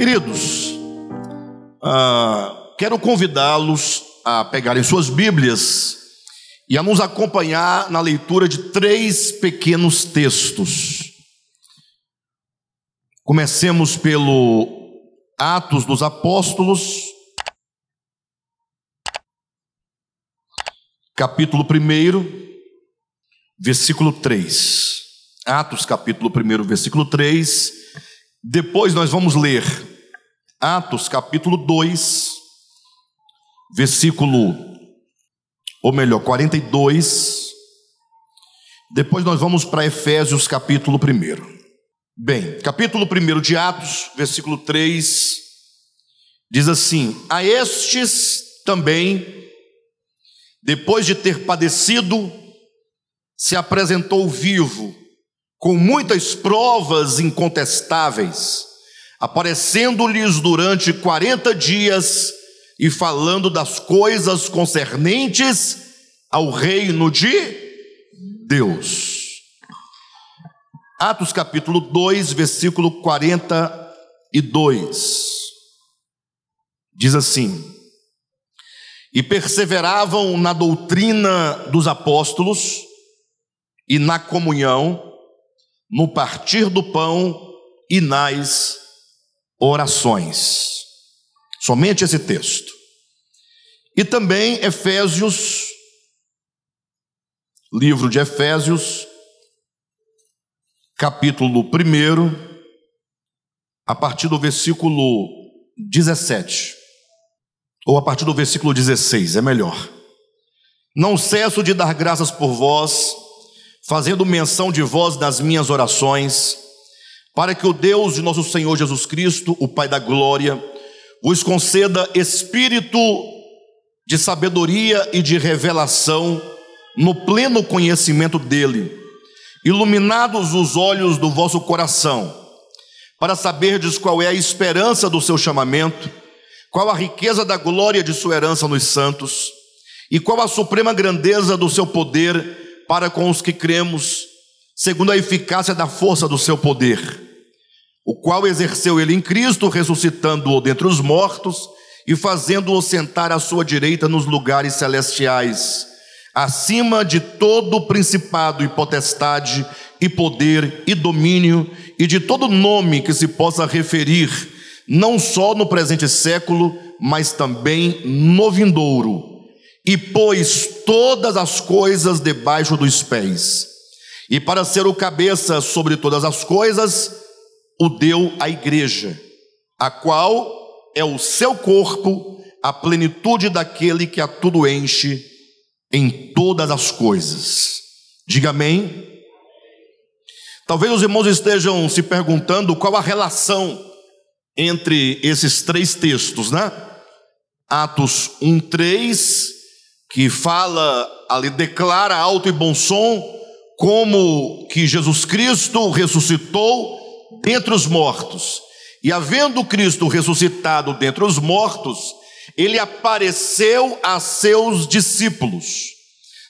Queridos, ah, quero convidá-los a pegarem suas Bíblias e a nos acompanhar na leitura de três pequenos textos. Comecemos pelo Atos dos Apóstolos, capítulo 1, versículo 3. Atos, capítulo 1, versículo 3. Depois nós vamos ler Atos, capítulo 2, versículo, ou melhor, 42. Depois nós vamos para Efésios, capítulo 1. Bem, capítulo 1 de Atos, versículo 3, diz assim: A estes também, depois de ter padecido, se apresentou vivo, com muitas provas incontestáveis, aparecendo-lhes durante quarenta dias e falando das coisas concernentes ao reino de Deus. Atos capítulo 2, versículo 42. Diz assim: E perseveravam na doutrina dos apóstolos e na comunhão, no partir do pão e nas orações. Somente esse texto. E também Efésios, livro de Efésios, capítulo 1, a partir do versículo 17, ou a partir do versículo 16, é melhor. Não cesso de dar graças por vós, fazendo menção de vós nas minhas orações, para que o Deus de nosso Senhor Jesus Cristo, o Pai da glória, vos conceda espírito de sabedoria e de revelação no pleno conhecimento dele iluminados os olhos do vosso coração, para saberdes qual é a esperança do seu chamamento, qual a riqueza da glória de sua herança nos santos, e qual a suprema grandeza do seu poder para com os que cremos, segundo a eficácia da força do seu poder, o qual exerceu ele em Cristo, ressuscitando-o dentre os mortos e fazendo-o sentar à sua direita nos lugares celestiais acima de todo principado e potestade e poder e domínio e de todo nome que se possa referir, não só no presente século, mas também no vindouro, e pôs todas as coisas debaixo dos pés. E para ser o cabeça sobre todas as coisas, o deu à igreja, a qual é o seu corpo, a plenitude daquele que a tudo enche em todas as coisas. Diga amém. Talvez os irmãos estejam se perguntando qual a relação entre esses três textos, né? Atos 1:3, que fala, ali declara alto e bom som como que Jesus Cristo ressuscitou dentre os mortos. E havendo Cristo ressuscitado dentre os mortos, ele apareceu a seus discípulos.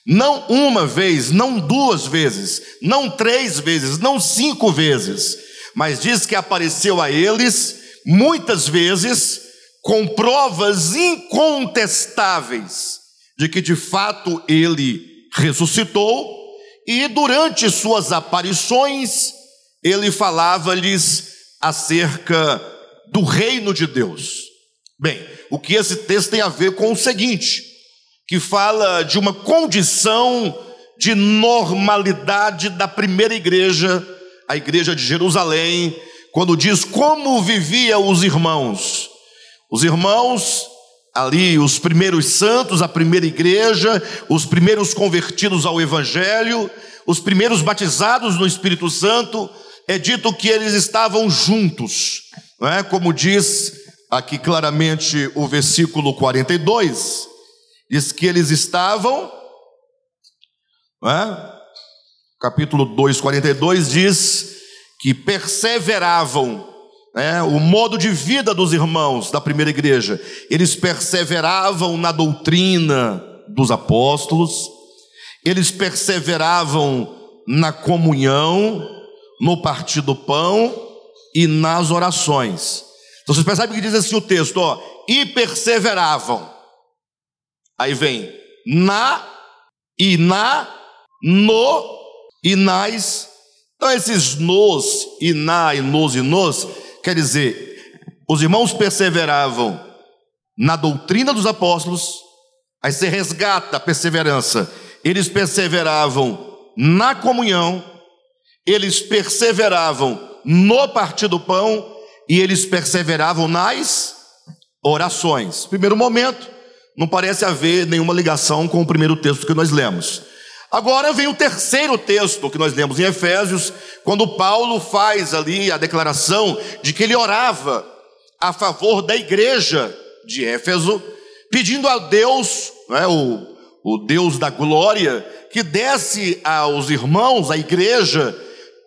Não uma vez, não duas vezes, não três vezes, não cinco vezes, mas diz que apareceu a eles muitas vezes com provas incontestáveis de que de fato ele ressuscitou e durante suas aparições ele falava-lhes acerca do reino de Deus. Bem, o que esse texto tem a ver com o seguinte, que fala de uma condição de normalidade da primeira igreja, a igreja de Jerusalém, quando diz como viviam os irmãos. Os irmãos ali, os primeiros santos, a primeira igreja, os primeiros convertidos ao evangelho, os primeiros batizados no Espírito Santo, é dito que eles estavam juntos, não é? Como diz aqui claramente o versículo 42, diz que eles estavam, é? capítulo 2, 42 diz que perseveravam, é? o modo de vida dos irmãos da primeira igreja, eles perseveravam na doutrina dos apóstolos, eles perseveravam na comunhão, no partir do pão e nas orações. Vocês percebem que diz assim o texto, ó, e perseveravam. Aí vem na, e na, no e nas. Então esses nos, e na, e nos e nos, quer dizer, os irmãos perseveravam na doutrina dos apóstolos, aí você resgata a perseverança. Eles perseveravam na comunhão, eles perseveravam no partir do pão e eles perseveravam nas orações. Primeiro momento, não parece haver nenhuma ligação com o primeiro texto que nós lemos. Agora vem o terceiro texto que nós lemos em Efésios, quando Paulo faz ali a declaração de que ele orava a favor da igreja de Éfeso, pedindo a Deus, né, o, o Deus da glória, que desse aos irmãos, à igreja,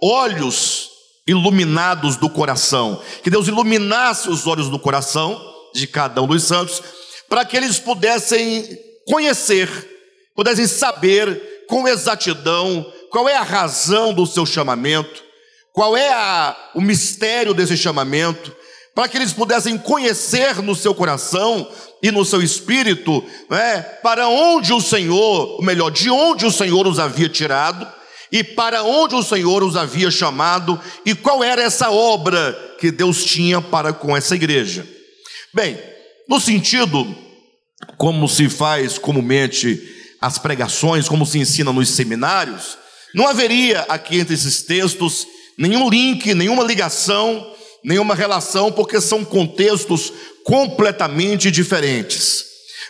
olhos iluminados do coração, que Deus iluminasse os olhos do coração de cada um dos santos, para que eles pudessem conhecer, pudessem saber com exatidão qual é a razão do seu chamamento, qual é a, o mistério desse chamamento, para que eles pudessem conhecer no seu coração e no seu espírito, né, para onde o Senhor, ou melhor, de onde o Senhor os havia tirado e para onde o Senhor os havia chamado e qual era essa obra que Deus tinha para com essa igreja. Bem, no sentido como se faz comumente as pregações, como se ensina nos seminários, não haveria aqui entre esses textos nenhum link, nenhuma ligação, nenhuma relação, porque são contextos completamente diferentes.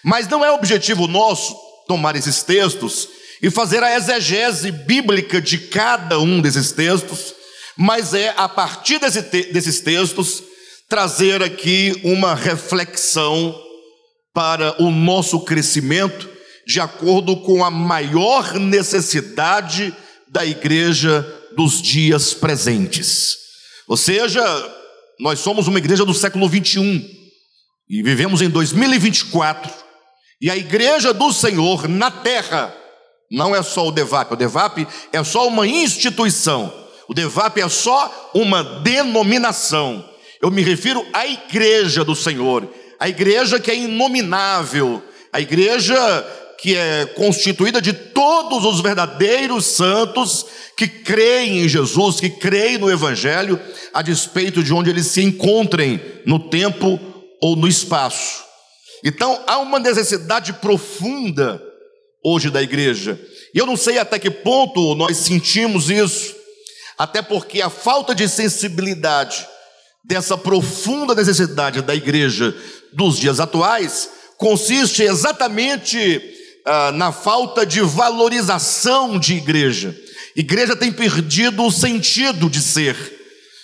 Mas não é objetivo nosso tomar esses textos e fazer a exegese bíblica de cada um desses textos, mas é a partir desse te desses textos trazer aqui uma reflexão para o nosso crescimento de acordo com a maior necessidade da igreja dos dias presentes. Ou seja, nós somos uma igreja do século 21 e vivemos em 2024. E a igreja do Senhor na terra não é só o DEVAP, o DEVAP é só uma instituição. O DEVAP é só uma denominação. Eu me refiro à igreja do Senhor, a igreja que é inominável, a igreja que é constituída de todos os verdadeiros santos que creem em Jesus, que creem no Evangelho, a despeito de onde eles se encontrem no tempo ou no espaço. Então há uma necessidade profunda hoje da igreja. E eu não sei até que ponto nós sentimos isso, até porque a falta de sensibilidade dessa profunda necessidade da igreja dos dias atuais consiste exatamente ah, na falta de valorização de igreja. Igreja tem perdido o sentido de ser.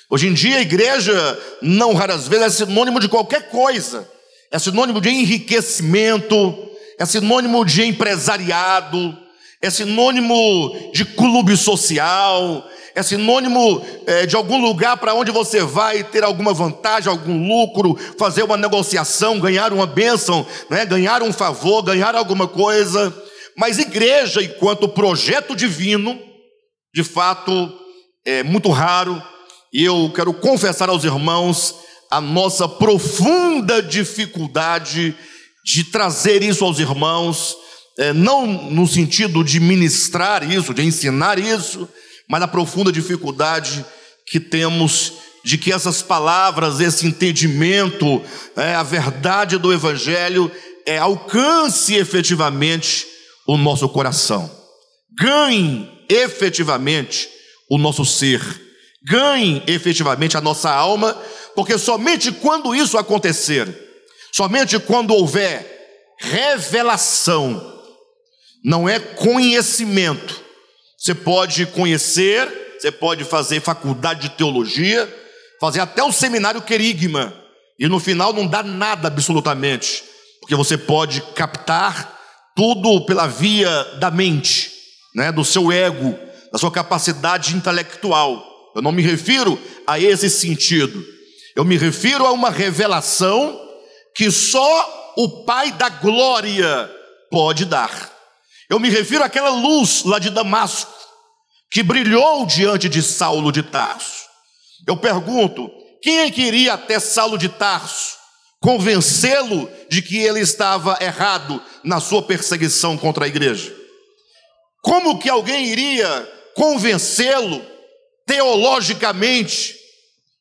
Hoje em dia, a igreja, não raras vezes, é sinônimo de qualquer coisa, é sinônimo de enriquecimento, é sinônimo de empresariado, é sinônimo de clube social, é sinônimo é, de algum lugar para onde você vai ter alguma vantagem, algum lucro, fazer uma negociação, ganhar uma bênção, né? ganhar um favor, ganhar alguma coisa. Mas igreja, enquanto projeto divino, de fato, é muito raro, e eu quero confessar aos irmãos a nossa profunda dificuldade de trazer isso aos irmãos, é, não no sentido de ministrar isso, de ensinar isso, mas a profunda dificuldade que temos de que essas palavras, esse entendimento, é, a verdade do Evangelho, é, alcance efetivamente o nosso coração, ganhe efetivamente o nosso ser, ganhe efetivamente a nossa alma, porque somente quando isso acontecer, somente quando houver revelação, não é conhecimento, você pode conhecer, você pode fazer faculdade de teologia, fazer até o seminário querigma, e no final não dá nada absolutamente, porque você pode captar tudo pela via da mente, né, do seu ego, da sua capacidade intelectual. Eu não me refiro a esse sentido. Eu me refiro a uma revelação que só o Pai da glória pode dar. Eu me refiro àquela luz lá de Damasco, que brilhou diante de Saulo de Tarso. Eu pergunto: quem é que iria até Saulo de Tarso convencê-lo de que ele estava errado na sua perseguição contra a igreja? Como que alguém iria convencê-lo teologicamente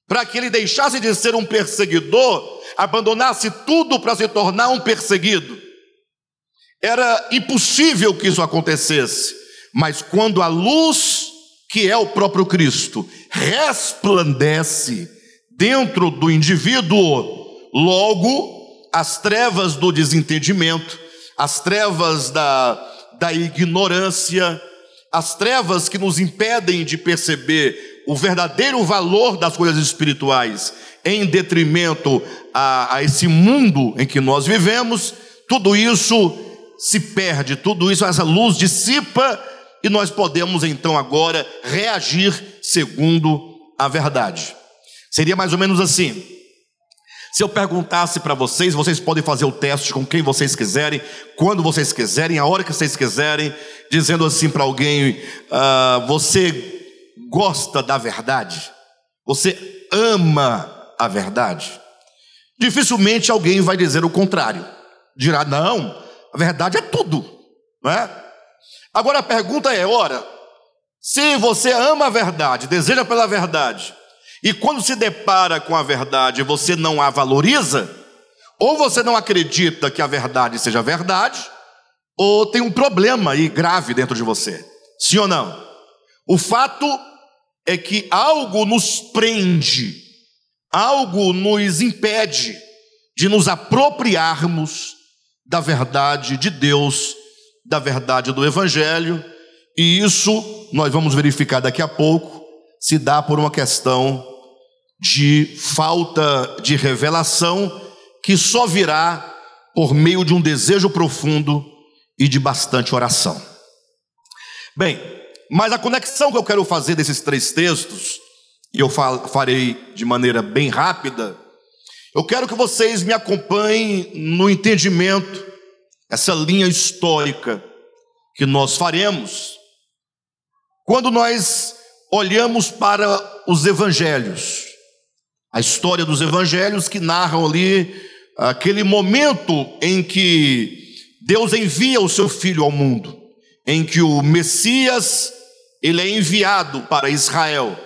para que ele deixasse de ser um perseguidor, abandonasse tudo para se tornar um perseguido? Era impossível que isso acontecesse, mas quando a luz, que é o próprio Cristo, resplandece dentro do indivíduo, logo as trevas do desentendimento, as trevas da, da ignorância, as trevas que nos impedem de perceber o verdadeiro valor das coisas espirituais, em detrimento a, a esse mundo em que nós vivemos, tudo isso se perde, tudo isso, essa luz dissipa e nós podemos então agora reagir segundo a verdade. Seria mais ou menos assim. Se eu perguntasse para vocês, vocês podem fazer o teste com quem vocês quiserem, quando vocês quiserem, a hora que vocês quiserem, dizendo assim para alguém: ah, Você gosta da verdade? Você ama a verdade? Dificilmente alguém vai dizer o contrário. Dirá: Não, a verdade é tudo, não é? Agora a pergunta é: ora, se você ama a verdade, deseja pela verdade, e quando se depara com a verdade, você não a valoriza, ou você não acredita que a verdade seja verdade, ou tem um problema aí grave dentro de você. Sim ou não? O fato é que algo nos prende, algo nos impede de nos apropriarmos da verdade de Deus, da verdade do Evangelho, e isso nós vamos verificar daqui a pouco, se dá por uma questão de falta de revelação que só virá por meio de um desejo profundo e de bastante oração. Bem, mas a conexão que eu quero fazer desses três textos, e eu farei de maneira bem rápida, eu quero que vocês me acompanhem no entendimento, essa linha histórica que nós faremos, quando nós olhamos para os evangelhos a história dos evangelhos que narram ali aquele momento em que Deus envia o seu filho ao mundo, em que o Messias ele é enviado para Israel.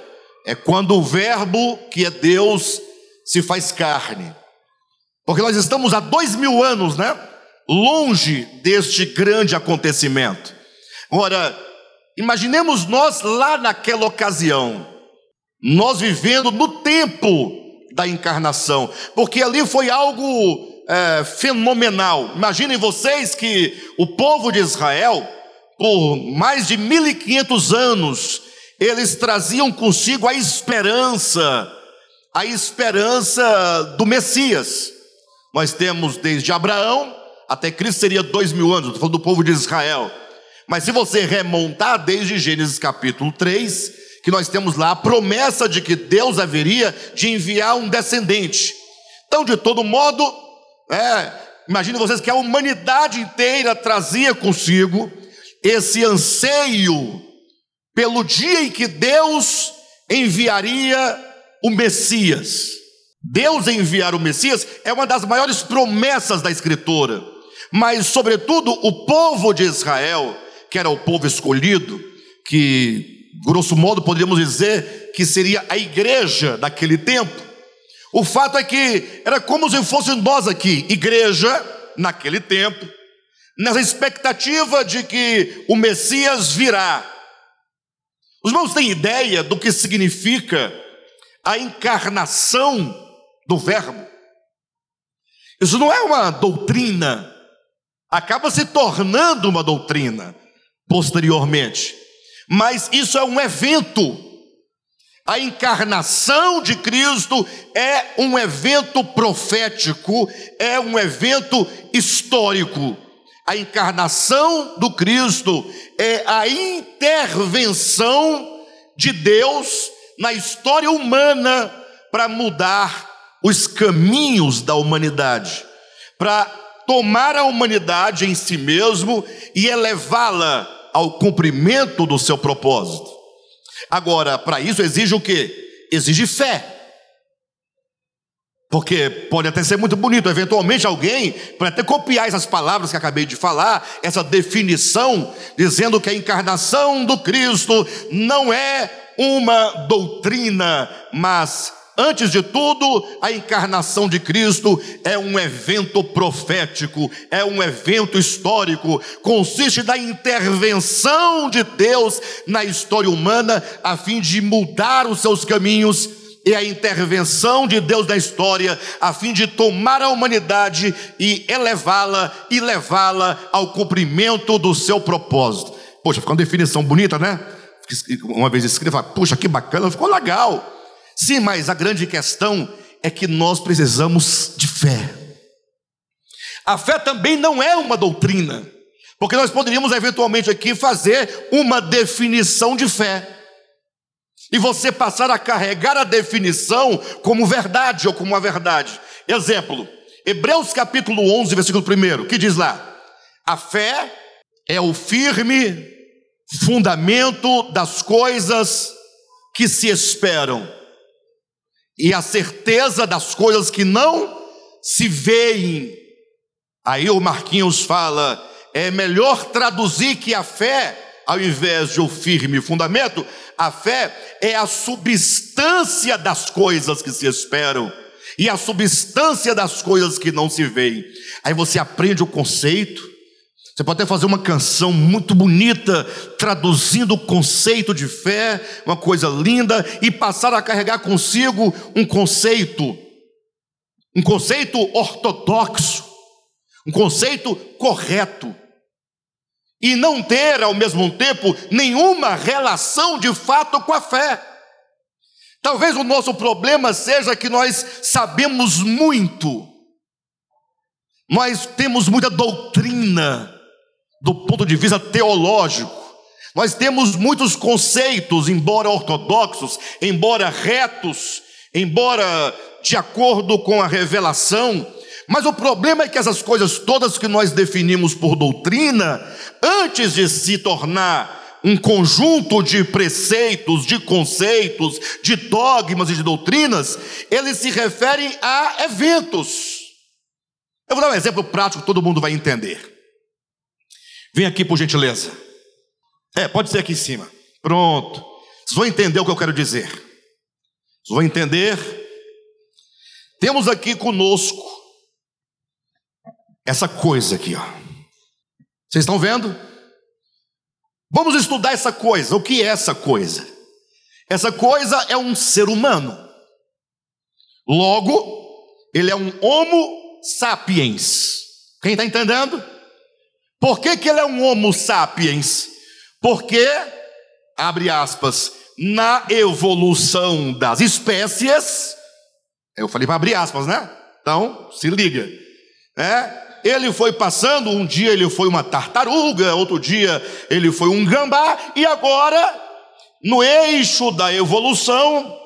É quando o verbo que é Deus se faz carne. Porque nós estamos há dois mil anos, né? Longe deste grande acontecimento. Ora, imaginemos nós lá naquela ocasião, nós vivendo no tempo da encarnação, porque ali foi algo é, fenomenal. Imaginem vocês que o povo de Israel, por mais de 1500 anos, eles traziam consigo a esperança, a esperança do Messias. Nós temos desde Abraão até Cristo seria dois mil anos, estou falando do povo de Israel. Mas se você remontar desde Gênesis capítulo 3, que nós temos lá a promessa de que Deus haveria de enviar um descendente. Então, de todo modo, é, imagine vocês que a humanidade inteira trazia consigo esse anseio pelo dia em que Deus enviaria o Messias. Deus enviar o Messias é uma das maiores promessas da Escritura, mas, sobretudo, o povo de Israel, que era o povo escolhido, que grosso modo poderíamos dizer que seria a igreja daquele tempo. O fato é que era como se fosse nós aqui, igreja, naquele tempo, nessa expectativa de que o Messias virá. Os irmãos têm ideia do que significa a encarnação do Verbo? Isso não é uma doutrina, acaba se tornando uma doutrina posteriormente mas isso é um evento. A encarnação de Cristo é um evento profético, é um evento histórico. A encarnação do Cristo é a intervenção de Deus na história humana para mudar os caminhos da humanidade, para tomar a humanidade em si mesmo e elevá-la ao cumprimento do seu propósito. Agora, para isso exige o que? Exige fé. Porque pode até ser muito bonito, eventualmente alguém pode até copiar essas palavras que acabei de falar, essa definição, dizendo que a encarnação do Cristo não é uma doutrina, mas Antes de tudo, a encarnação de Cristo é um evento profético, é um evento histórico, consiste na intervenção de Deus na história humana a fim de mudar os seus caminhos e a intervenção de Deus na história a fim de tomar a humanidade e elevá-la e levá-la ao cumprimento do seu propósito. Poxa, ficou uma definição bonita, né? Uma vez escrita, puxa, que bacana, ficou legal. Sim, mas a grande questão é que nós precisamos de fé. A fé também não é uma doutrina, porque nós poderíamos eventualmente aqui fazer uma definição de fé. E você passar a carregar a definição como verdade ou como uma verdade. Exemplo, Hebreus capítulo 11, versículo 1, que diz lá: A fé é o firme fundamento das coisas que se esperam e a certeza das coisas que não se veem. Aí o Marquinhos fala: é melhor traduzir que a fé, ao invés de o firme fundamento, a fé é a substância das coisas que se esperam e a substância das coisas que não se veem. Aí você aprende o conceito, você pode até fazer uma canção muito bonita, traduzindo o conceito de fé, uma coisa linda, e passar a carregar consigo um conceito, um conceito ortodoxo, um conceito correto, e não ter ao mesmo tempo nenhuma relação de fato com a fé. Talvez o nosso problema seja que nós sabemos muito, nós temos muita doutrina, do ponto de vista teológico. Nós temos muitos conceitos, embora ortodoxos, embora retos, embora de acordo com a revelação, mas o problema é que essas coisas todas que nós definimos por doutrina, antes de se tornar um conjunto de preceitos, de conceitos, de dogmas e de doutrinas, eles se referem a eventos. Eu vou dar um exemplo prático que todo mundo vai entender. Vem aqui por gentileza. É, pode ser aqui em cima. Pronto. Vocês vão entender o que eu quero dizer. Vocês vão entender. Temos aqui conosco essa coisa aqui, ó. Vocês estão vendo? Vamos estudar essa coisa. O que é essa coisa? Essa coisa é um ser humano. Logo, ele é um Homo sapiens. Quem está entendendo? Por que, que ele é um Homo sapiens? Porque, abre aspas, na evolução das espécies, eu falei para abrir aspas, né? Então, se liga. É, ele foi passando, um dia ele foi uma tartaruga, outro dia ele foi um gambá, e agora, no eixo da evolução,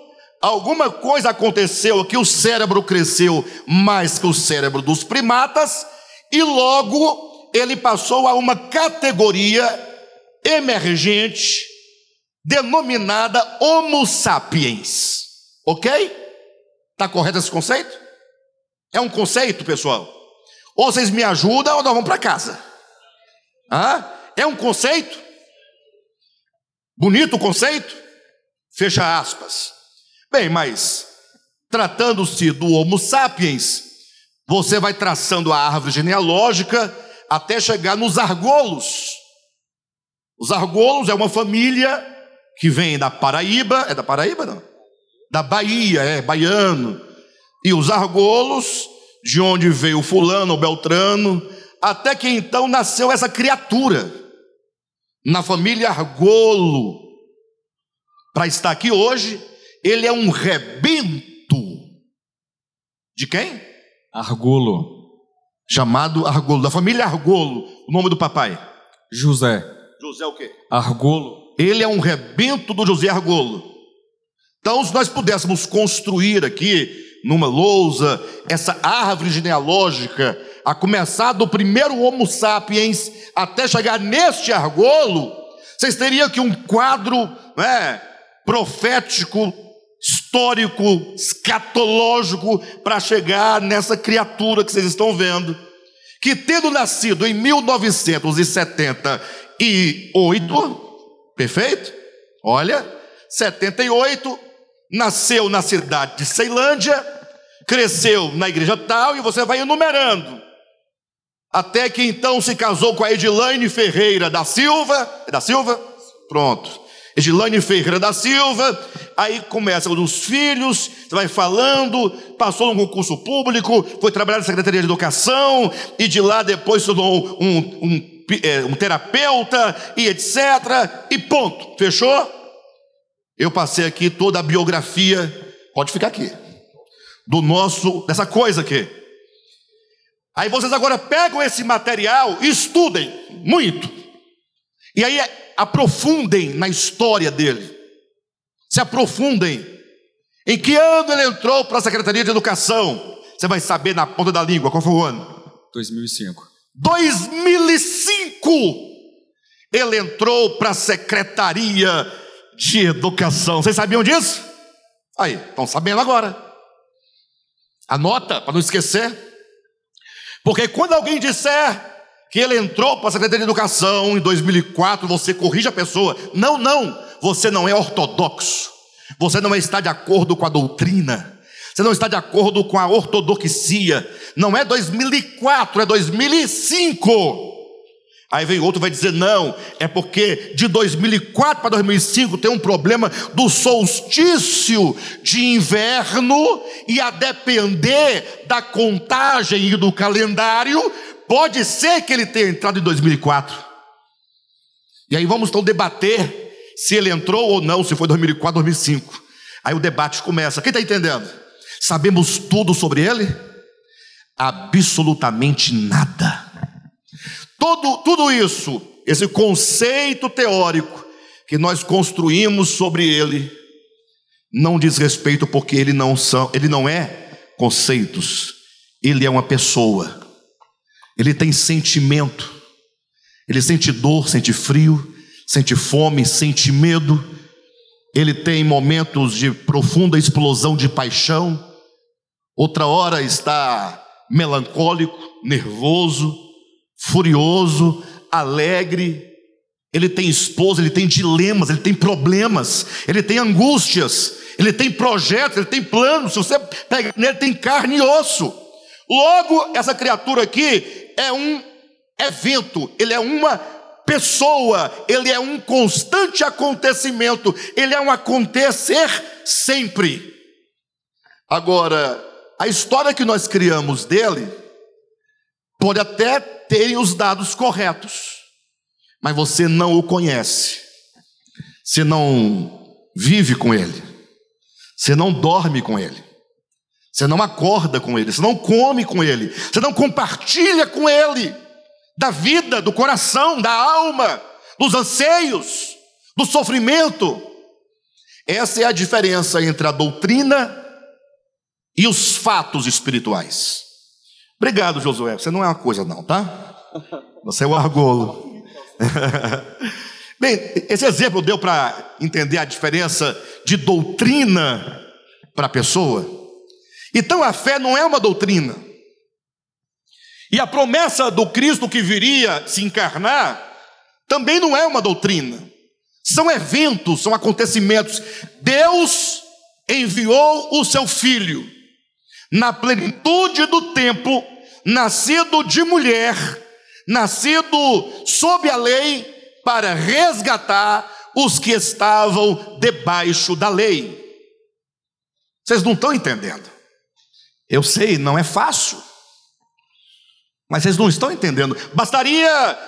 alguma coisa aconteceu que o cérebro cresceu mais que o cérebro dos primatas, e logo ele passou a uma categoria emergente denominada Homo sapiens. Ok? Está correto esse conceito? É um conceito, pessoal? Ou vocês me ajudam ou nós vamos para casa. É um conceito? Bonito o conceito? Fecha aspas. Bem, mas tratando-se do Homo sapiens, você vai traçando a árvore genealógica até chegar nos argolos. Os argolos é uma família que vem da Paraíba, é da Paraíba não? Da Bahia, é baiano. E os argolos, de onde veio fulano ou beltrano, até que então nasceu essa criatura na família Argolo. Para estar aqui hoje, ele é um rebento de quem? Argolo chamado Argolo, da família Argolo, o nome do papai? José. José o quê? Argolo. Ele é um rebento do José Argolo. Então, se nós pudéssemos construir aqui, numa lousa, essa árvore genealógica, a começar do primeiro Homo sapiens até chegar neste argolo, vocês teriam aqui um quadro né, profético, histórico, escatológico, para chegar nessa criatura que vocês estão vendo, que tendo nascido em 1978, perfeito? Olha, 78, nasceu na cidade de Ceilândia, cresceu na igreja tal, e você vai enumerando. Até que então se casou com a Edilane Ferreira da Silva, é da Silva? Pronto. Edilane Ferreira da Silva, aí começa os filhos, vai falando, passou num concurso público, foi trabalhar na Secretaria de Educação, e de lá depois se tornou um, um, é, um terapeuta, e etc. E ponto, fechou? Eu passei aqui toda a biografia, pode ficar aqui, do nosso, dessa coisa aqui. Aí vocês agora pegam esse material e estudem muito. E aí aprofundem na história dele. Se aprofundem. Em que ano ele entrou para a Secretaria de Educação? Você vai saber na ponta da língua qual foi o ano. 2005. 2005 ele entrou para a Secretaria de Educação. Vocês sabiam disso? Aí, estão sabendo agora. Anota para não esquecer. Porque quando alguém disser que ele entrou para a Secretaria de Educação em 2004, você corrige a pessoa. Não, não, você não é ortodoxo. Você não está de acordo com a doutrina. Você não está de acordo com a ortodoxia. Não é 2004, é 2005. Aí vem outro vai dizer: não, é porque de 2004 para 2005 tem um problema do solstício de inverno, e a depender da contagem e do calendário, pode ser que ele tenha entrado em 2004. E aí vamos então debater se ele entrou ou não, se foi 2004, 2005. Aí o debate começa. Quem está entendendo? Sabemos tudo sobre ele? Absolutamente nada. Todo, tudo isso, esse conceito teórico que nós construímos sobre ele, não diz respeito porque ele não, são, ele não é conceitos, ele é uma pessoa, ele tem sentimento, ele sente dor, sente frio, sente fome, sente medo, ele tem momentos de profunda explosão de paixão, outra hora está melancólico, nervoso, furioso, alegre. Ele tem esposa, ele tem dilemas, ele tem problemas, ele tem angústias, ele tem projetos, ele tem planos. Se você pega nele, tem carne e osso. Logo, essa criatura aqui é um evento, ele é uma pessoa, ele é um constante acontecimento, ele é um acontecer sempre. Agora, a história que nós criamos dele pode até terem os dados corretos, mas você não o conhece, você não vive com ele, você não dorme com ele, você não acorda com ele, você não come com ele, você não compartilha com ele da vida, do coração, da alma, dos anseios, do sofrimento. Essa é a diferença entre a doutrina e os fatos espirituais. Obrigado, Josué. Você não é uma coisa, não, tá? Você é o argolo. Bem, esse exemplo deu para entender a diferença de doutrina para pessoa. Então a fé não é uma doutrina. E a promessa do Cristo que viria se encarnar também não é uma doutrina. São eventos, são acontecimentos. Deus enviou o seu filho na plenitude do tempo, nascido de mulher, nascido sob a lei, para resgatar os que estavam debaixo da lei. Vocês não estão entendendo. Eu sei, não é fácil. Mas vocês não estão entendendo. Bastaria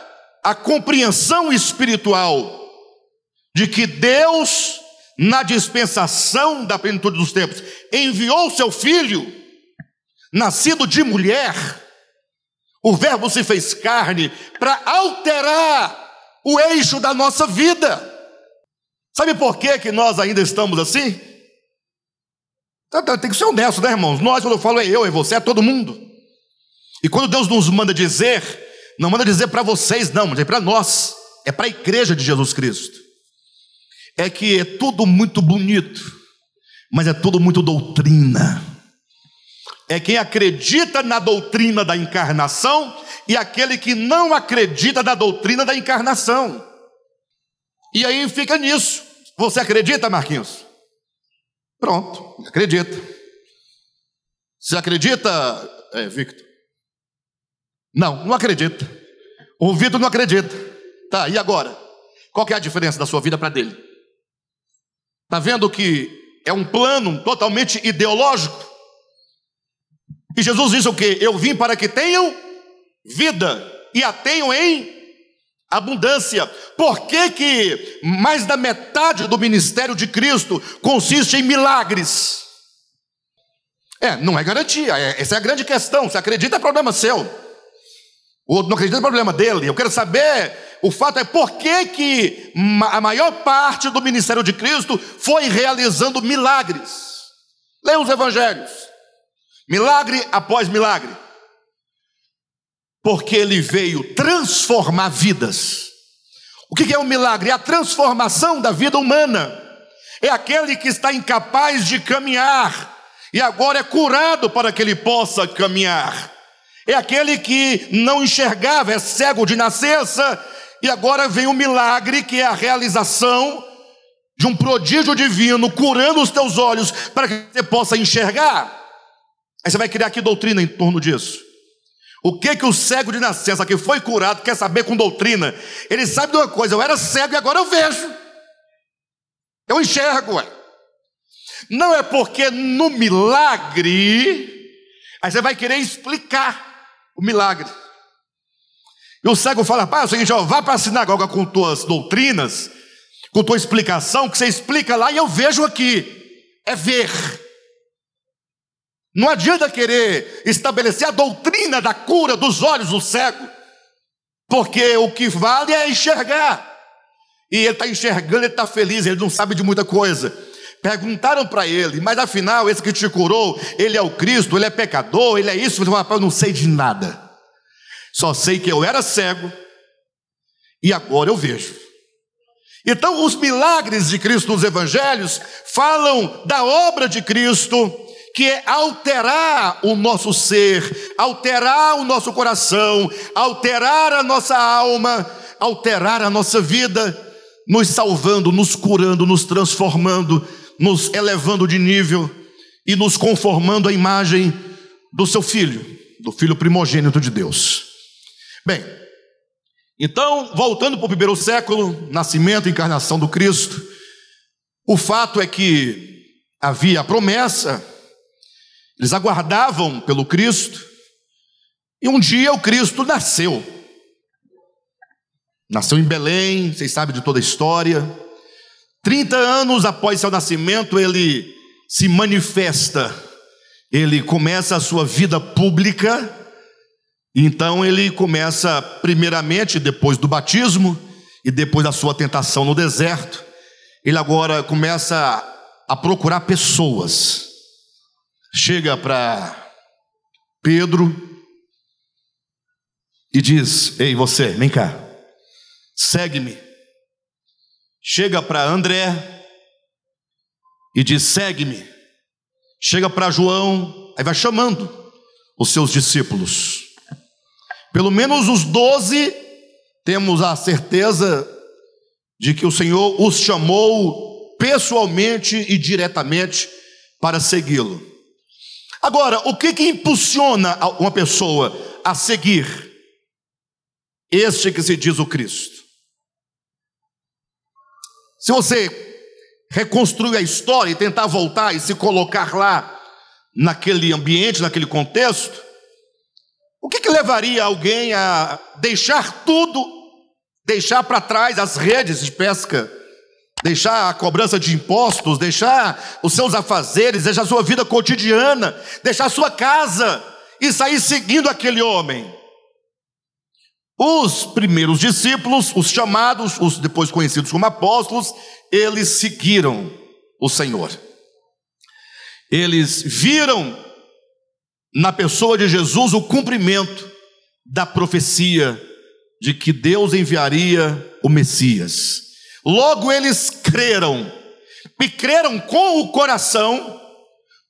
a compreensão espiritual de que Deus, na dispensação da plenitude dos tempos, enviou seu filho nascido de mulher, o Verbo se fez carne para alterar o eixo da nossa vida. Sabe por que, que nós ainda estamos assim? Então, então, tem que ser honesto, né, irmãos? Nós, quando eu falo é eu, é você, é todo mundo. E quando Deus nos manda dizer, não manda dizer para vocês, não, mas é para nós, é para a igreja de Jesus Cristo. É que é tudo muito bonito, mas é tudo muito doutrina. É quem acredita na doutrina da encarnação e aquele que não acredita na doutrina da encarnação. E aí fica nisso. Você acredita, Marquinhos? Pronto, acredita. Você acredita, é, Victor? Não, não acredita. O Vitor não acredita. Tá, e agora? Qual é a diferença da sua vida para dele? Tá vendo que é um plano totalmente ideológico? E Jesus disse o quê? Eu vim para que tenham vida e a tenham em abundância. Por que, que mais da metade do ministério de Cristo consiste em milagres? É, não é garantia, é, essa é a grande questão. Se acredita, é problema seu. O outro não acredita, é problema dele. Eu quero saber, o fato é por que, que a maior parte do ministério de Cristo foi realizando milagres. Leia os evangelhos. Milagre após milagre porque ele veio transformar vidas. O que é um milagre? É a transformação da vida humana. É aquele que está incapaz de caminhar e agora é curado para que ele possa caminhar. É aquele que não enxergava, é cego de nascença e agora vem o milagre que é a realização de um prodígio divino curando os teus olhos para que você possa enxergar. Aí você vai criar aqui doutrina em torno disso. O que que o cego de nascença que foi curado quer saber com doutrina? Ele sabe de uma coisa, eu era cego e agora eu vejo. Eu enxergo, ué. Não é porque no milagre, aí você vai querer explicar o milagre. E o cego fala, pai, é o seguinte, ó, vá para a sinagoga com tuas doutrinas, com tua explicação, que você explica lá e eu vejo aqui. É ver. Não adianta querer estabelecer a doutrina da cura dos olhos do cego, porque o que vale é enxergar. E ele está enxergando, ele está feliz, ele não sabe de muita coisa. Perguntaram para ele, mas afinal, esse que te curou, ele é o Cristo, ele é pecador, ele é isso. Ele falou, eu não sei de nada. Só sei que eu era cego e agora eu vejo. Então, os milagres de Cristo nos evangelhos falam da obra de Cristo que é alterar o nosso ser, alterar o nosso coração, alterar a nossa alma, alterar a nossa vida, nos salvando, nos curando, nos transformando, nos elevando de nível e nos conformando à imagem do seu filho, do filho primogênito de Deus. Bem, então, voltando para o primeiro século, nascimento e encarnação do Cristo, o fato é que havia a promessa eles aguardavam pelo Cristo, e um dia o Cristo nasceu. Nasceu em Belém, vocês sabem de toda a história. 30 anos após seu nascimento, ele se manifesta, ele começa a sua vida pública. Então ele começa, primeiramente, depois do batismo e depois da sua tentação no deserto, ele agora começa a procurar pessoas chega para Pedro e diz: Ei, você, vem cá, segue-me. Chega para André e diz: Segue-me. Chega para João, aí vai chamando os seus discípulos. Pelo menos os doze, temos a certeza de que o Senhor os chamou pessoalmente e diretamente para segui-lo. Agora, o que, que impulsiona uma pessoa a seguir este que se diz o Cristo? Se você reconstruir a história e tentar voltar e se colocar lá, naquele ambiente, naquele contexto, o que, que levaria alguém a deixar tudo, deixar para trás as redes de pesca deixar a cobrança de impostos, deixar os seus afazeres, deixar a sua vida cotidiana, deixar a sua casa e sair seguindo aquele homem. Os primeiros discípulos, os chamados, os depois conhecidos como apóstolos, eles seguiram o Senhor. Eles viram na pessoa de Jesus o cumprimento da profecia de que Deus enviaria o Messias. Logo eles creram e creram com o coração,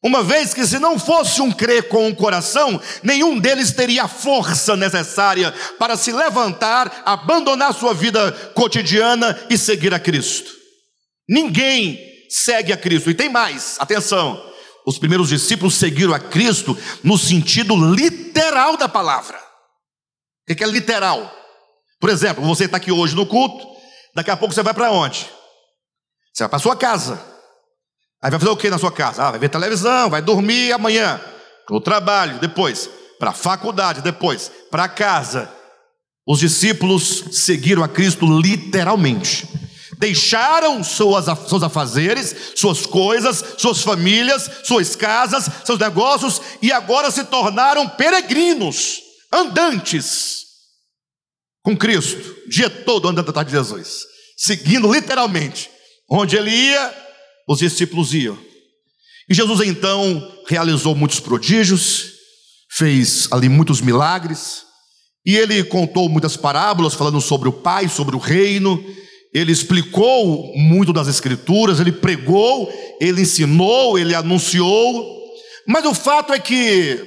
uma vez que se não fosse um crer com o coração, nenhum deles teria a força necessária para se levantar, abandonar sua vida cotidiana e seguir a Cristo. Ninguém segue a Cristo. E tem mais, atenção. Os primeiros discípulos seguiram a Cristo no sentido literal da palavra. O que é literal? Por exemplo, você está aqui hoje no culto, daqui a pouco você vai para onde? Você vai para sua casa. Aí vai fazer o que na sua casa? Ah, vai ver televisão, vai dormir amanhã. Para trabalho, depois. Para a faculdade, depois. Para casa. Os discípulos seguiram a Cristo literalmente. Deixaram suas, seus afazeres, suas coisas, suas famílias, suas casas, seus negócios e agora se tornaram peregrinos, andantes com Cristo, dia todo andando atrás de Jesus, seguindo literalmente onde ele ia, os discípulos iam. E Jesus então realizou muitos prodígios, fez ali muitos milagres, e ele contou muitas parábolas falando sobre o Pai, sobre o reino. Ele explicou muito das Escrituras, ele pregou, ele ensinou, ele anunciou. Mas o fato é que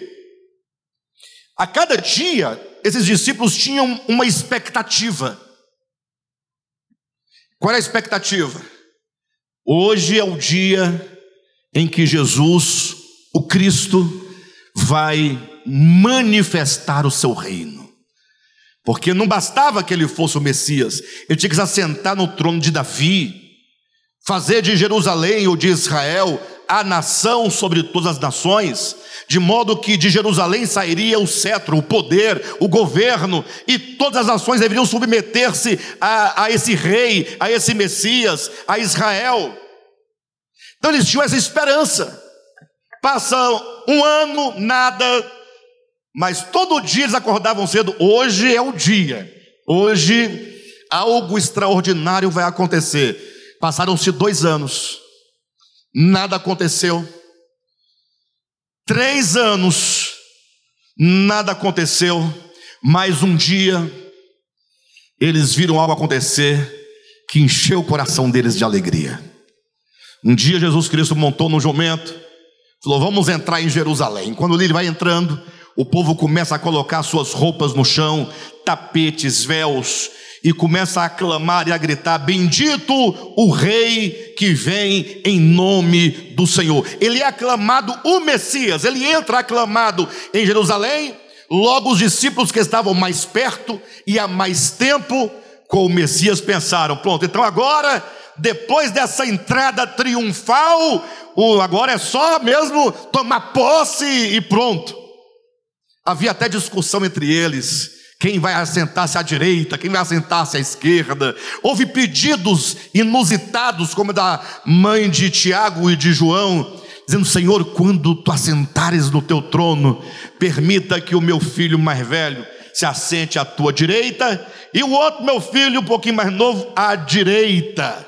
a cada dia esses discípulos tinham uma expectativa. Qual era a expectativa? Hoje é o dia em que Jesus, o Cristo, vai manifestar o seu reino. Porque não bastava que ele fosse o Messias, ele tinha que se assentar no trono de Davi, fazer de Jerusalém ou de Israel a nação sobre todas as nações, de modo que de Jerusalém sairia o cetro, o poder, o governo, e todas as nações deveriam submeter-se a, a esse rei, a esse Messias, a Israel. Então eles tinham essa esperança. Passa um ano, nada, mas todo dia eles acordavam cedo. Hoje é o dia, hoje algo extraordinário vai acontecer. Passaram-se dois anos, nada aconteceu. Três anos, nada aconteceu. Mais um dia, eles viram algo acontecer que encheu o coração deles de alegria. Um dia Jesus Cristo montou no jumento, falou: Vamos entrar em Jerusalém. Quando ele vai entrando, o povo começa a colocar suas roupas no chão, tapetes, véus, e começa a aclamar e a gritar: Bendito o Rei que vem em nome do Senhor. Ele é aclamado o Messias, ele entra aclamado em Jerusalém. Logo, os discípulos que estavam mais perto e há mais tempo com o Messias pensaram: Pronto, então agora, depois dessa entrada triunfal, agora é só mesmo tomar posse e pronto. Havia até discussão entre eles quem vai assentar-se à direita, quem vai assentar-se à esquerda. Houve pedidos inusitados, como da mãe de Tiago e de João, dizendo: Senhor, quando tu assentares no teu trono, permita que o meu filho mais velho se assente à tua direita, e o outro, meu filho, um pouquinho mais novo, à direita.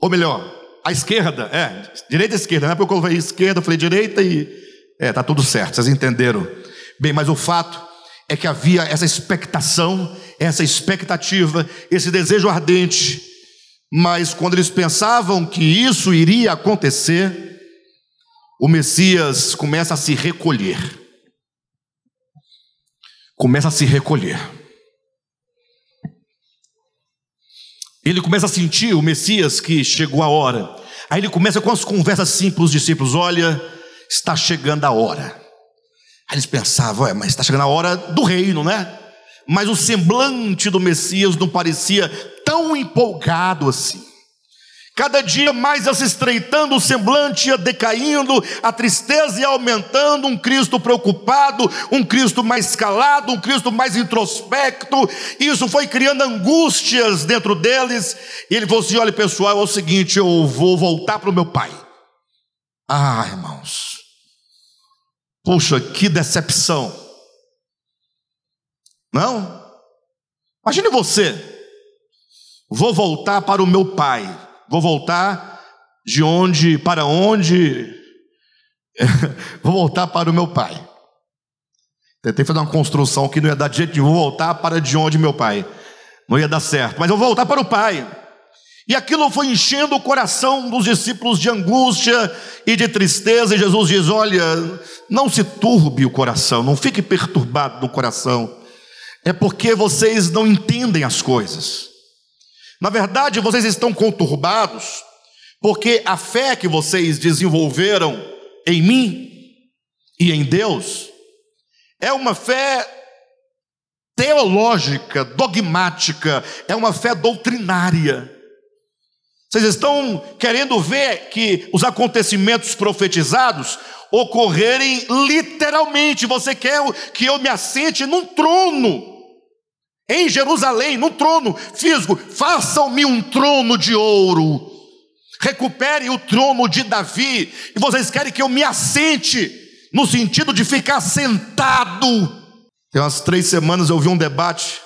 Ou melhor, à esquerda, é, direita e esquerda, não é porque eu falei esquerda, eu falei direita e. É, tá tudo certo, vocês entenderam. Bem, mas o fato é que havia essa expectação, essa expectativa, esse desejo ardente, mas quando eles pensavam que isso iria acontecer, o Messias começa a se recolher. Começa a se recolher. Ele começa a sentir o Messias que chegou a hora. Aí ele começa com as conversas simples os discípulos: olha, está chegando a hora. Aí eles pensavam, mas está chegando a hora do reino, né? Mas o semblante do Messias não parecia tão empolgado assim. Cada dia mais ia se estreitando, o semblante ia decaindo, a tristeza ia aumentando, um Cristo preocupado, um Cristo mais calado, um Cristo mais introspecto. Isso foi criando angústias dentro deles. E ele falou assim: olha, pessoal, é o seguinte, eu vou voltar para o meu pai. Ah, irmãos, Puxa, que decepção. Não? Imagine você. Vou voltar para o meu pai. Vou voltar de onde, para onde? vou voltar para o meu pai. Tentei fazer uma construção que não ia dar de jeito. Vou voltar para de onde meu pai. Não ia dar certo. Mas eu vou voltar para o pai. E aquilo foi enchendo o coração dos discípulos de angústia e de tristeza. E Jesus diz: Olha, não se turbe o coração, não fique perturbado no coração. É porque vocês não entendem as coisas. Na verdade, vocês estão conturbados, porque a fé que vocês desenvolveram em mim e em Deus é uma fé teológica, dogmática, é uma fé doutrinária. Vocês estão querendo ver que os acontecimentos profetizados ocorrerem literalmente. Você quer que eu me assente num trono em Jerusalém, num trono físico. Façam-me um trono de ouro. Recupere o trono de Davi. E vocês querem que eu me assente no sentido de ficar sentado. Tem umas três semanas eu vi um debate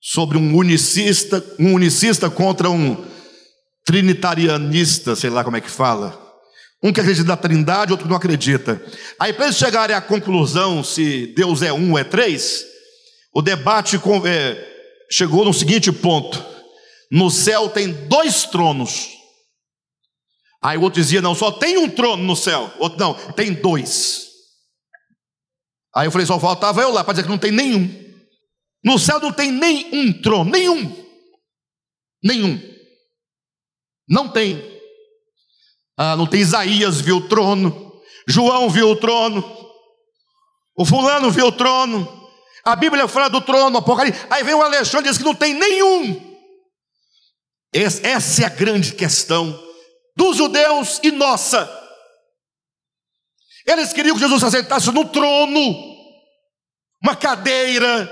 sobre um unicista, um unicista contra um trinitarianista, sei lá como é que fala. Um que acredita na trindade, outro não acredita. Aí, para eles chegarem à conclusão se Deus é um ou é três, o debate é, chegou no seguinte ponto: no céu tem dois tronos. Aí o outro dizia: não, só tem um trono no céu. O outro, não, tem dois. Aí eu falei: só faltava eu lá para dizer que não tem nenhum. No céu não tem nenhum trono, nenhum. Nenhum. Não tem. Ah, não tem Isaías viu o trono, João viu o trono, o fulano viu o trono, a Bíblia fala do trono, Apocalipse. Aí vem o Alexandre e diz que não tem nenhum. Essa é a grande questão dos judeus e nossa. Eles queriam que Jesus assentasse no trono, uma cadeira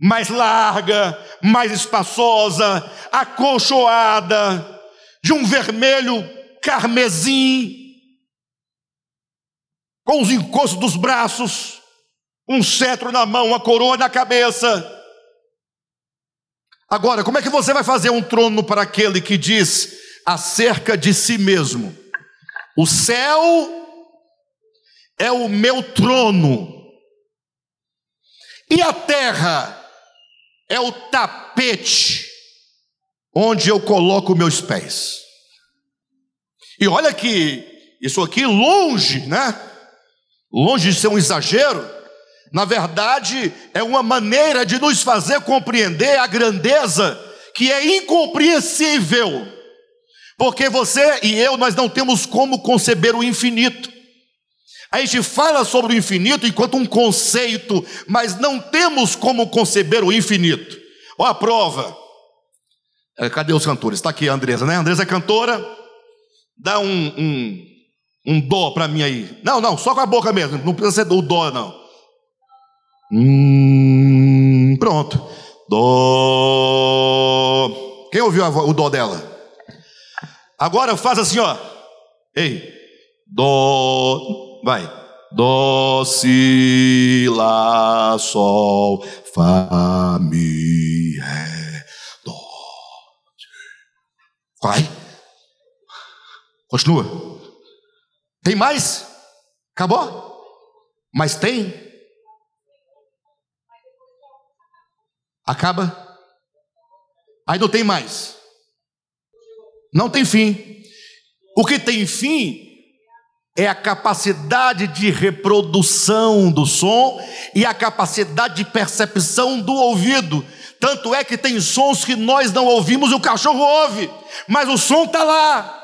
mais larga, mais espaçosa, acolchoada, de um vermelho carmesim, com os encostos dos braços, um cetro na mão, uma coroa na cabeça. Agora, como é que você vai fazer um trono para aquele que diz acerca de si mesmo: O céu é o meu trono, e a terra é o tapete onde eu coloco meus pés. E olha que isso aqui longe, né? Longe de ser um exagero, na verdade é uma maneira de nos fazer compreender a grandeza que é incompreensível. Porque você e eu nós não temos como conceber o infinito. A gente fala sobre o infinito enquanto um conceito, mas não temos como conceber o infinito. Olha a prova. É, cadê os cantores? Está aqui a Andresa, né? A Andresa é cantora. Dá um, um, um dó para mim aí. Não, não, só com a boca mesmo. Não precisa ser o dó, não. Hum, pronto. Dó. Quem ouviu o dó dela? Agora faz assim, ó. Ei. Dó. Vai. Dó, si, lá, sol, fá, mi, ré. Vai. Continua. Tem mais? Acabou? Mas tem? Acaba? Aí não tem mais. Não tem fim. O que tem fim é a capacidade de reprodução do som e a capacidade de percepção do ouvido. Tanto é que tem sons que nós não ouvimos e o cachorro ouve, mas o som está lá.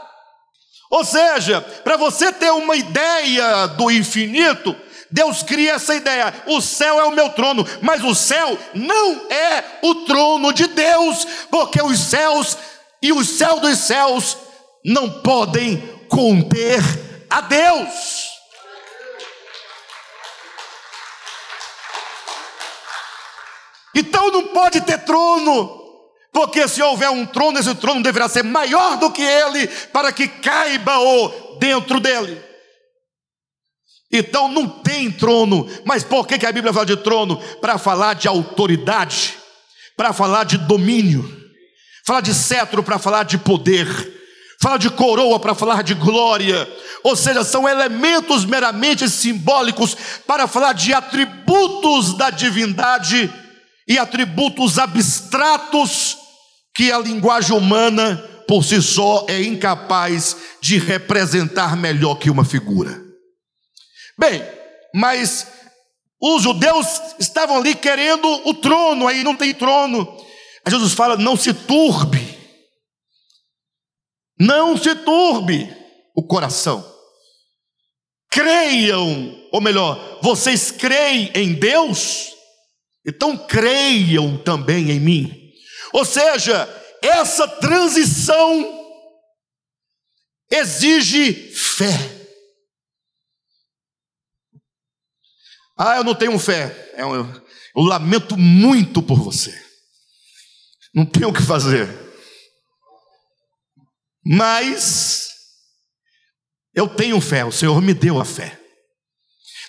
Ou seja, para você ter uma ideia do infinito, Deus cria essa ideia: o céu é o meu trono, mas o céu não é o trono de Deus, porque os céus e o céu dos céus não podem conter a Deus. Então não pode ter trono, porque se houver um trono, esse trono deverá ser maior do que ele, para que caiba o dentro dele. Então não tem trono, mas por que, que a Bíblia fala de trono? Para falar de autoridade, para falar de domínio, fala de cetro para falar de poder, fala de coroa para falar de glória, ou seja, são elementos meramente simbólicos para falar de atributos da divindade e atributos abstratos que a linguagem humana por si só é incapaz de representar melhor que uma figura. Bem, mas os judeus estavam ali querendo o trono, aí não tem trono. Aí Jesus fala: não se turbe, não se turbe o coração. Creiam, ou melhor, vocês creem em Deus? Então creiam também em mim. Ou seja, essa transição exige fé. Ah, eu não tenho fé. Eu, é eu lamento muito por você. Não tenho o que fazer. Mas eu tenho fé, o Senhor me deu a fé.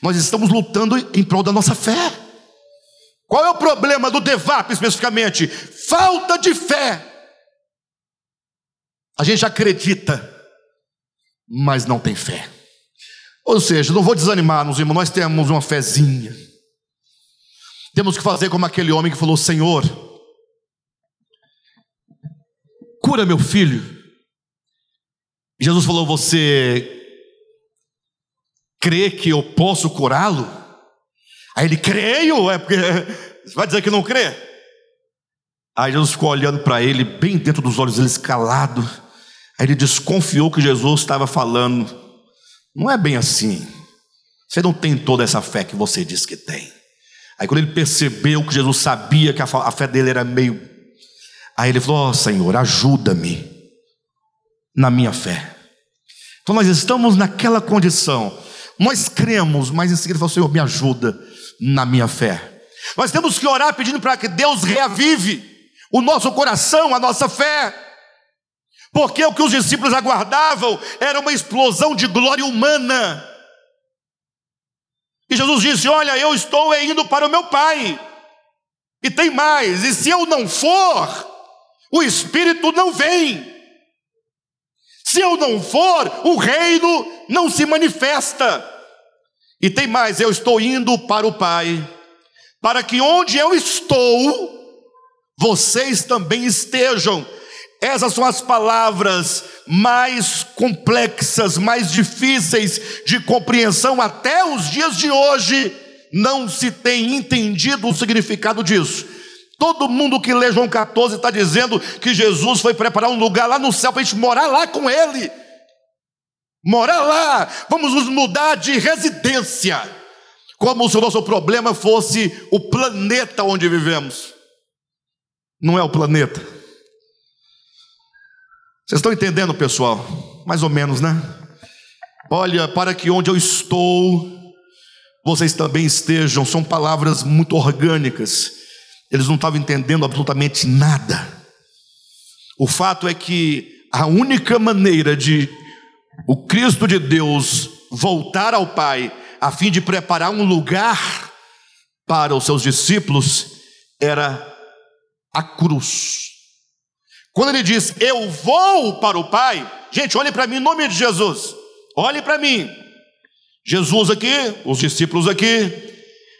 Nós estamos lutando em prol da nossa fé. Qual é o problema do DEVAP especificamente? Falta de fé. A gente acredita, mas não tem fé. Ou seja, não vou desanimar, nos irmãos, nós temos uma fezinha. Temos que fazer como aquele homem que falou: Senhor, cura meu filho. Jesus falou: Você crê que eu posso curá-lo? Aí ele, creio, é porque você vai dizer que não crê? Aí Jesus ficou olhando para ele, bem dentro dos olhos dele, escalado. Aí ele desconfiou que Jesus estava falando não é bem assim. Você não tem toda essa fé que você diz que tem. Aí quando ele percebeu que Jesus sabia que a fé dele era meio. Aí ele falou: oh, Senhor, ajuda-me na minha fé. Então nós estamos naquela condição. Nós cremos, mas em seguida falou: Senhor, me ajuda na minha fé. Nós temos que orar pedindo para que Deus reavive o nosso coração, a nossa fé. Porque o que os discípulos aguardavam era uma explosão de glória humana. E Jesus disse: Olha, eu estou indo para o meu Pai. E tem mais: e se eu não for, o Espírito não vem. Se eu não for, o reino não se manifesta. E tem mais: eu estou indo para o Pai, para que onde eu estou, vocês também estejam essas são as palavras mais complexas, mais difíceis de compreensão até os dias de hoje. Não se tem entendido o significado disso. Todo mundo que lê João 14 está dizendo que Jesus foi preparar um lugar lá no céu para a gente morar lá com Ele. Morar lá, vamos nos mudar de residência, como se o nosso problema fosse o planeta onde vivemos. Não é o planeta. Vocês estão entendendo, pessoal? Mais ou menos, né? Olha, para que onde eu estou, vocês também estejam. São palavras muito orgânicas. Eles não estavam entendendo absolutamente nada. O fato é que a única maneira de o Cristo de Deus voltar ao Pai, a fim de preparar um lugar para os seus discípulos, era a cruz. Quando ele diz, eu vou para o Pai, gente, olhe para mim em nome de Jesus, olhe para mim. Jesus aqui, os discípulos aqui,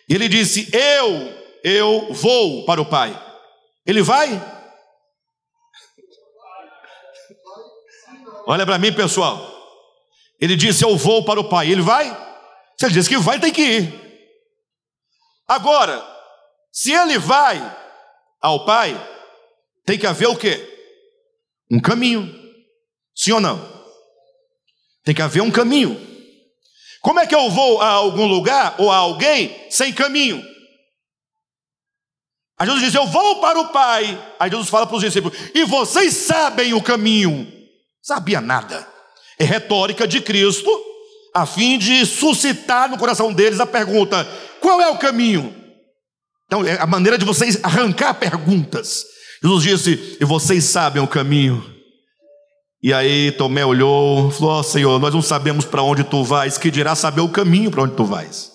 ele disse, eu, eu vou para o Pai. Ele vai? Olha para mim, pessoal. Ele disse, eu vou para o Pai. Ele vai? Se ele disse que vai, tem que ir. Agora, se ele vai ao Pai, tem que haver o quê? um caminho. Sim ou não? Tem que haver um caminho. Como é que eu vou a algum lugar ou a alguém sem caminho? Aí Jesus diz: Eu vou para o Pai. Aí Jesus fala para os discípulos: E vocês sabem o caminho? Sabia nada. Retórica de Cristo, a fim de suscitar no coração deles a pergunta: Qual é o caminho? Então, é a maneira de vocês arrancar perguntas. Jesus disse: E vocês sabem o caminho. E aí Tomé olhou, falou: oh, Senhor, nós não sabemos para onde tu vais, que dirá saber o caminho para onde tu vais.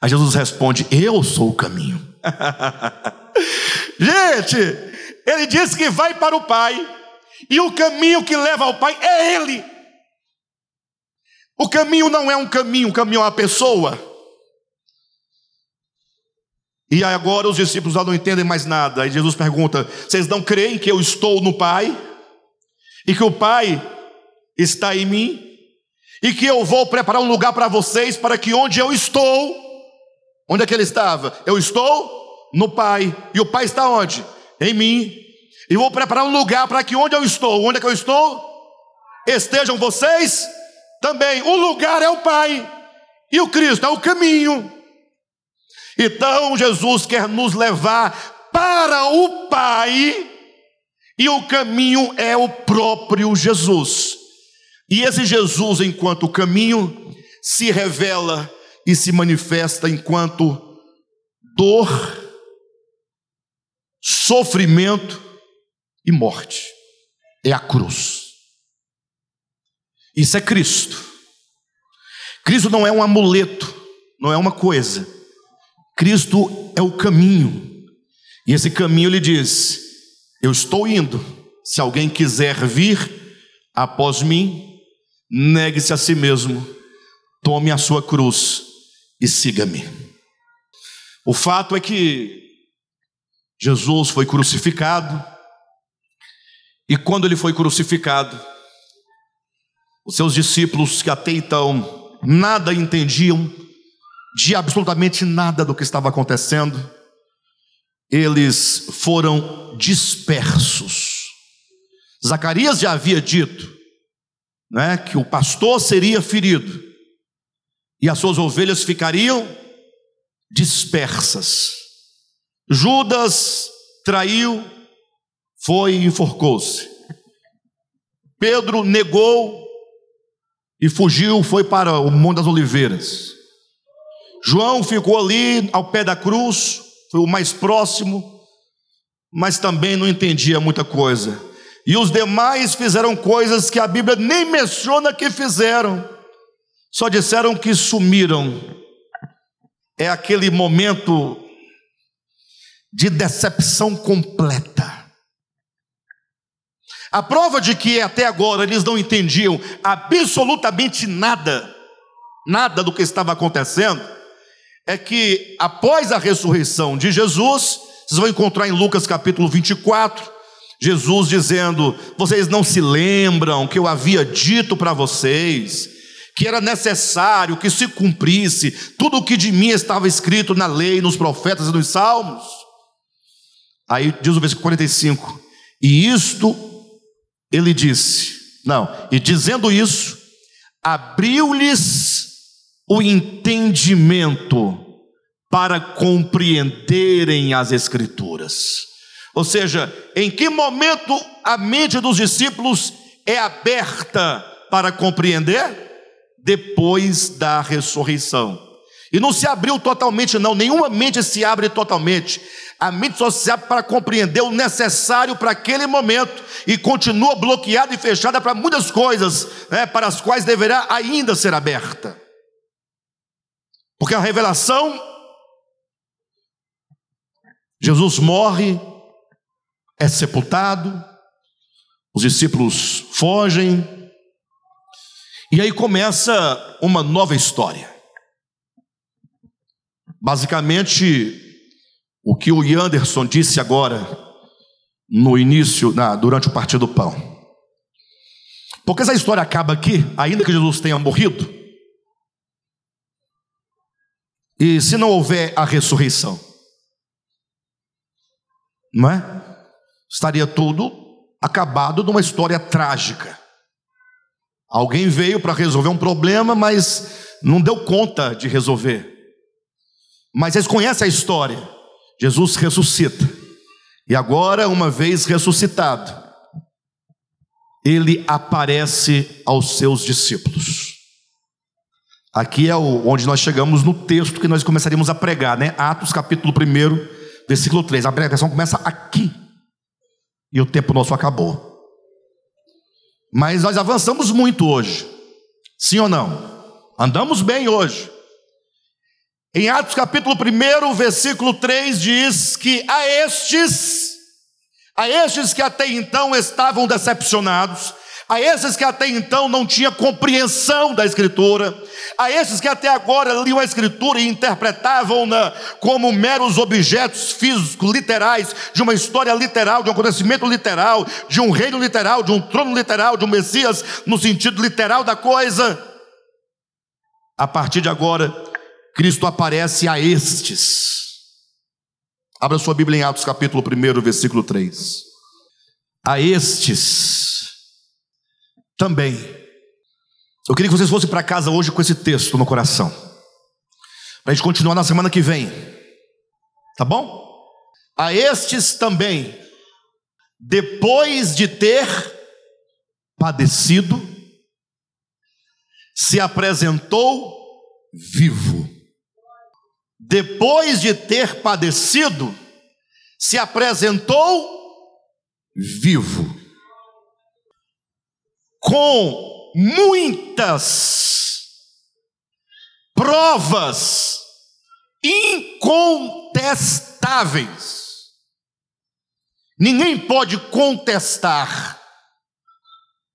Aí Jesus responde: Eu sou o caminho. Gente, ele disse que vai para o Pai, e o caminho que leva ao Pai é Ele. O caminho não é um caminho, o caminho é uma pessoa. E agora os discípulos já não entendem mais nada. Aí Jesus pergunta: Vocês não creem que eu estou no Pai? E que o Pai está em mim? E que eu vou preparar um lugar para vocês, para que onde eu estou, onde é que ele estava? Eu estou no Pai. E o Pai está onde? Em mim. E vou preparar um lugar para que onde eu estou, onde é que eu estou? Estejam vocês também. O lugar é o Pai. E o Cristo é o caminho. Então Jesus quer nos levar para o Pai, e o caminho é o próprio Jesus. E esse Jesus, enquanto caminho, se revela e se manifesta enquanto dor, sofrimento e morte. É a cruz. Isso é Cristo. Cristo não é um amuleto, não é uma coisa. Cristo é o caminho. E esse caminho ele diz: Eu estou indo. Se alguém quiser vir após mim, negue-se a si mesmo, tome a sua cruz e siga-me. O fato é que Jesus foi crucificado, e quando ele foi crucificado, os seus discípulos, que até então nada entendiam de absolutamente nada do que estava acontecendo, eles foram dispersos. Zacarias já havia dito né, que o pastor seria ferido e as suas ovelhas ficariam dispersas. Judas traiu, foi e enforcou-se. Pedro negou e fugiu, foi para o Monte das Oliveiras. João ficou ali ao pé da cruz, foi o mais próximo, mas também não entendia muita coisa. E os demais fizeram coisas que a Bíblia nem menciona que fizeram, só disseram que sumiram. É aquele momento de decepção completa. A prova de que até agora eles não entendiam absolutamente nada, nada do que estava acontecendo, é que após a ressurreição de Jesus, vocês vão encontrar em Lucas capítulo 24, Jesus dizendo: Vocês não se lembram que eu havia dito para vocês que era necessário que se cumprisse tudo o que de mim estava escrito na lei, nos profetas e nos salmos? Aí diz o versículo 45: E isto ele disse, não, e dizendo isso, abriu-lhes o entendimento para compreenderem as Escrituras. Ou seja, em que momento a mente dos discípulos é aberta para compreender? Depois da ressurreição. E não se abriu totalmente, não, nenhuma mente se abre totalmente. A se abre para compreender o necessário para aquele momento e continua bloqueada e fechada para muitas coisas, né, para as quais deverá ainda ser aberta. Porque a revelação, Jesus morre, é sepultado, os discípulos fogem, e aí começa uma nova história. Basicamente, o que o Anderson disse agora no início, na, durante o Partido do Pão. Porque essa história acaba aqui, ainda que Jesus tenha morrido, e se não houver a ressurreição, não é? Estaria tudo acabado numa história trágica. Alguém veio para resolver um problema, mas não deu conta de resolver. Mas eles conhecem a história. Jesus ressuscita. E agora, uma vez ressuscitado, ele aparece aos seus discípulos. Aqui é onde nós chegamos no texto que nós começaríamos a pregar, né? Atos capítulo 1, versículo 3. A pregação começa aqui. E o tempo nosso acabou. Mas nós avançamos muito hoje. Sim ou não? Andamos bem hoje. Em Atos capítulo 1, versículo 3 diz que a estes, a estes que até então estavam decepcionados, a esses que até então não tinham compreensão da Escritura, a esses que até agora liam a Escritura e interpretavam-na como meros objetos físicos, literais, de uma história literal, de um acontecimento literal, de um reino literal, de um trono literal, de um Messias no sentido literal da coisa. A partir de agora, Cristo aparece a estes. Abra sua Bíblia em Atos capítulo 1, versículo 3. A estes também. Eu queria que vocês fossem para casa hoje com esse texto no coração. Para a gente continuar na semana que vem. Tá bom? A estes também, depois de ter padecido, se apresentou vivo. Depois de ter padecido, se apresentou vivo. Com muitas provas incontestáveis. Ninguém pode contestar.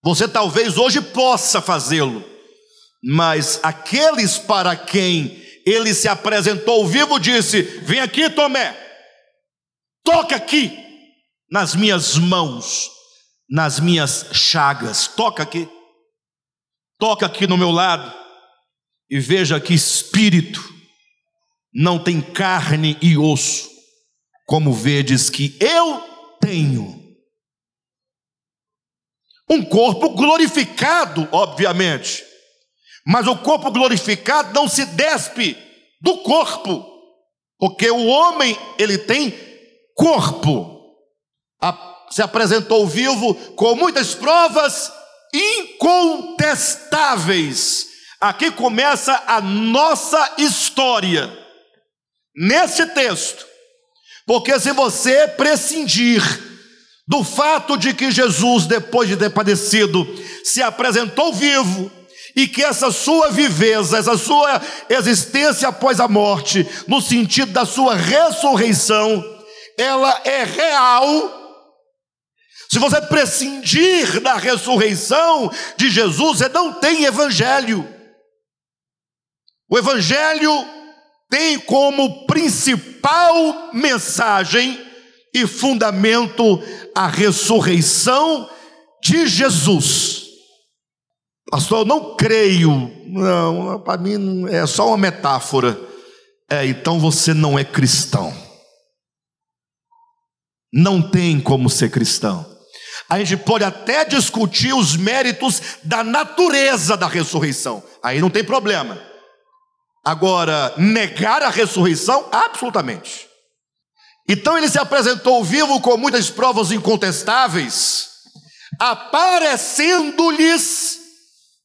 Você talvez hoje possa fazê-lo mas aqueles para quem ele se apresentou vivo disse: Vem aqui, Tomé, toca aqui nas minhas mãos, nas minhas chagas, toca aqui, toca aqui no meu lado e veja que espírito. Não tem carne e osso, como vedes que eu tenho. Um corpo glorificado, obviamente mas o corpo glorificado não se despe do corpo, porque o homem, ele tem corpo. se apresentou vivo com muitas provas incontestáveis. Aqui começa a nossa história, nesse texto. Porque se você prescindir do fato de que Jesus, depois de ter padecido, se apresentou vivo, e que essa sua viveza, essa sua existência após a morte, no sentido da sua ressurreição, ela é real. Se você prescindir da ressurreição de Jesus, você não tem evangelho. O evangelho tem como principal mensagem e fundamento a ressurreição de Jesus. Pastor, eu não creio. Não, para mim é só uma metáfora. É, então você não é cristão. Não tem como ser cristão. A gente pode até discutir os méritos da natureza da ressurreição. Aí não tem problema. Agora, negar a ressurreição, absolutamente. Então ele se apresentou vivo com muitas provas incontestáveis, aparecendo-lhes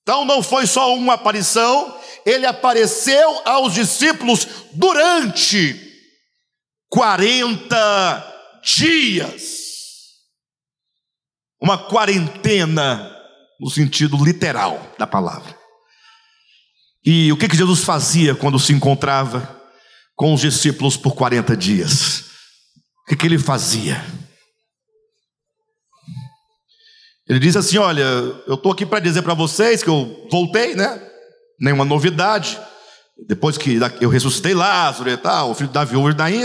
então não foi só uma aparição, ele apareceu aos discípulos durante 40 dias. Uma quarentena no sentido literal da palavra. E o que, que Jesus fazia quando se encontrava com os discípulos por 40 dias? O que, que ele fazia? Ele diz assim: Olha, eu estou aqui para dizer para vocês que eu voltei, né? Nenhuma novidade. Depois que eu ressuscitei Lázaro e tal, o filho da viúva daí,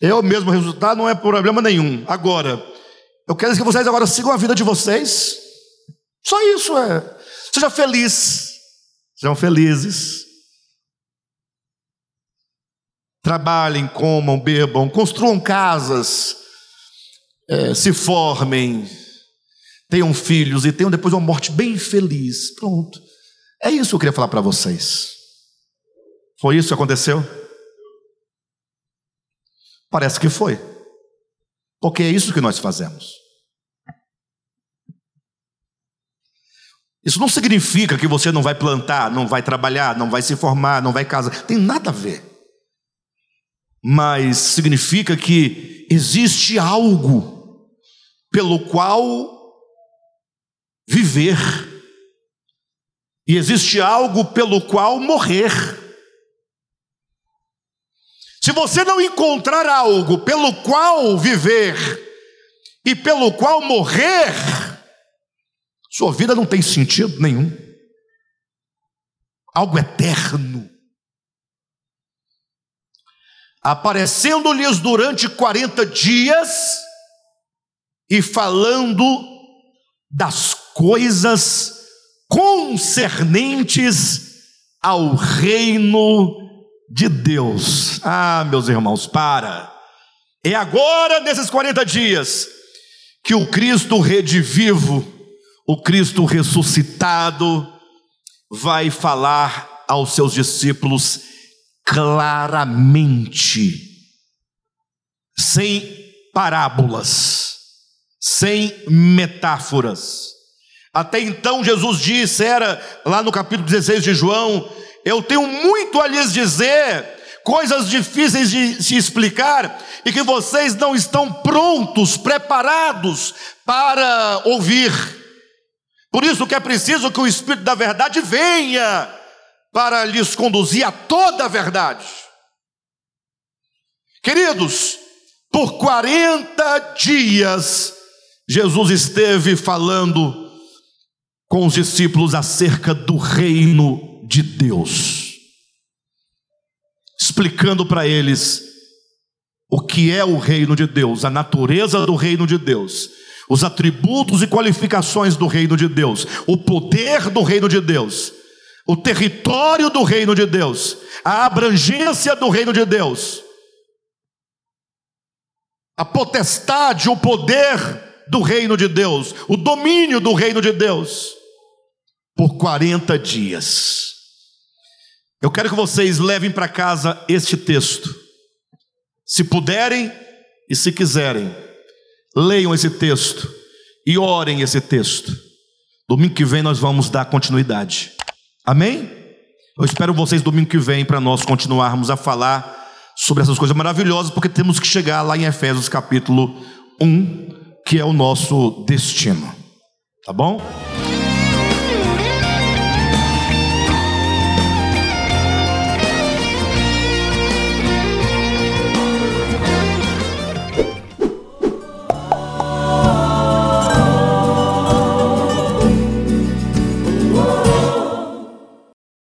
eu mesmo ressuscitar não é problema nenhum. Agora, eu quero que vocês agora sigam a vida de vocês. Só isso é. Seja feliz. Sejam felizes. Trabalhem, comam, bebam, construam casas, é, se formem, tenham filhos e tenham depois uma morte bem feliz. Pronto. É isso que eu queria falar para vocês. Foi isso que aconteceu? Parece que foi. Porque é isso que nós fazemos. Isso não significa que você não vai plantar, não vai trabalhar, não vai se formar, não vai casar. Tem nada a ver. Mas significa que existe algo pelo qual viver. E existe algo pelo qual morrer. Se você não encontrar algo pelo qual viver e pelo qual morrer, Sua vida não tem sentido nenhum. Algo eterno. Aparecendo-lhes durante 40 dias e falando das coisas concernentes ao reino de Deus. Ah, meus irmãos, para. É agora, nesses 40 dias, que o Cristo redivivo, o Cristo ressuscitado, vai falar aos seus discípulos claramente, sem parábolas, sem metáforas. Até então Jesus disse, era lá no capítulo 16 de João, eu tenho muito a lhes dizer, coisas difíceis de se explicar e que vocês não estão prontos, preparados para ouvir. Por isso que é preciso que o Espírito da Verdade venha para lhes conduzir a toda a verdade. Queridos, por 40 dias, Jesus esteve falando com os discípulos acerca do reino de Deus, explicando para eles o que é o reino de Deus, a natureza do reino de Deus, os atributos e qualificações do reino de Deus, o poder do reino de Deus, o território do reino de Deus, a abrangência do reino de Deus, a potestade, o poder do reino de Deus, o domínio do reino de Deus, por 40 dias. Eu quero que vocês levem para casa este texto, se puderem e se quiserem leiam esse texto e orem esse texto. Domingo que vem nós vamos dar continuidade. Amém? Eu espero vocês domingo que vem para nós continuarmos a falar sobre essas coisas maravilhosas, porque temos que chegar lá em Efésios capítulo 1, que é o nosso destino. Tá bom?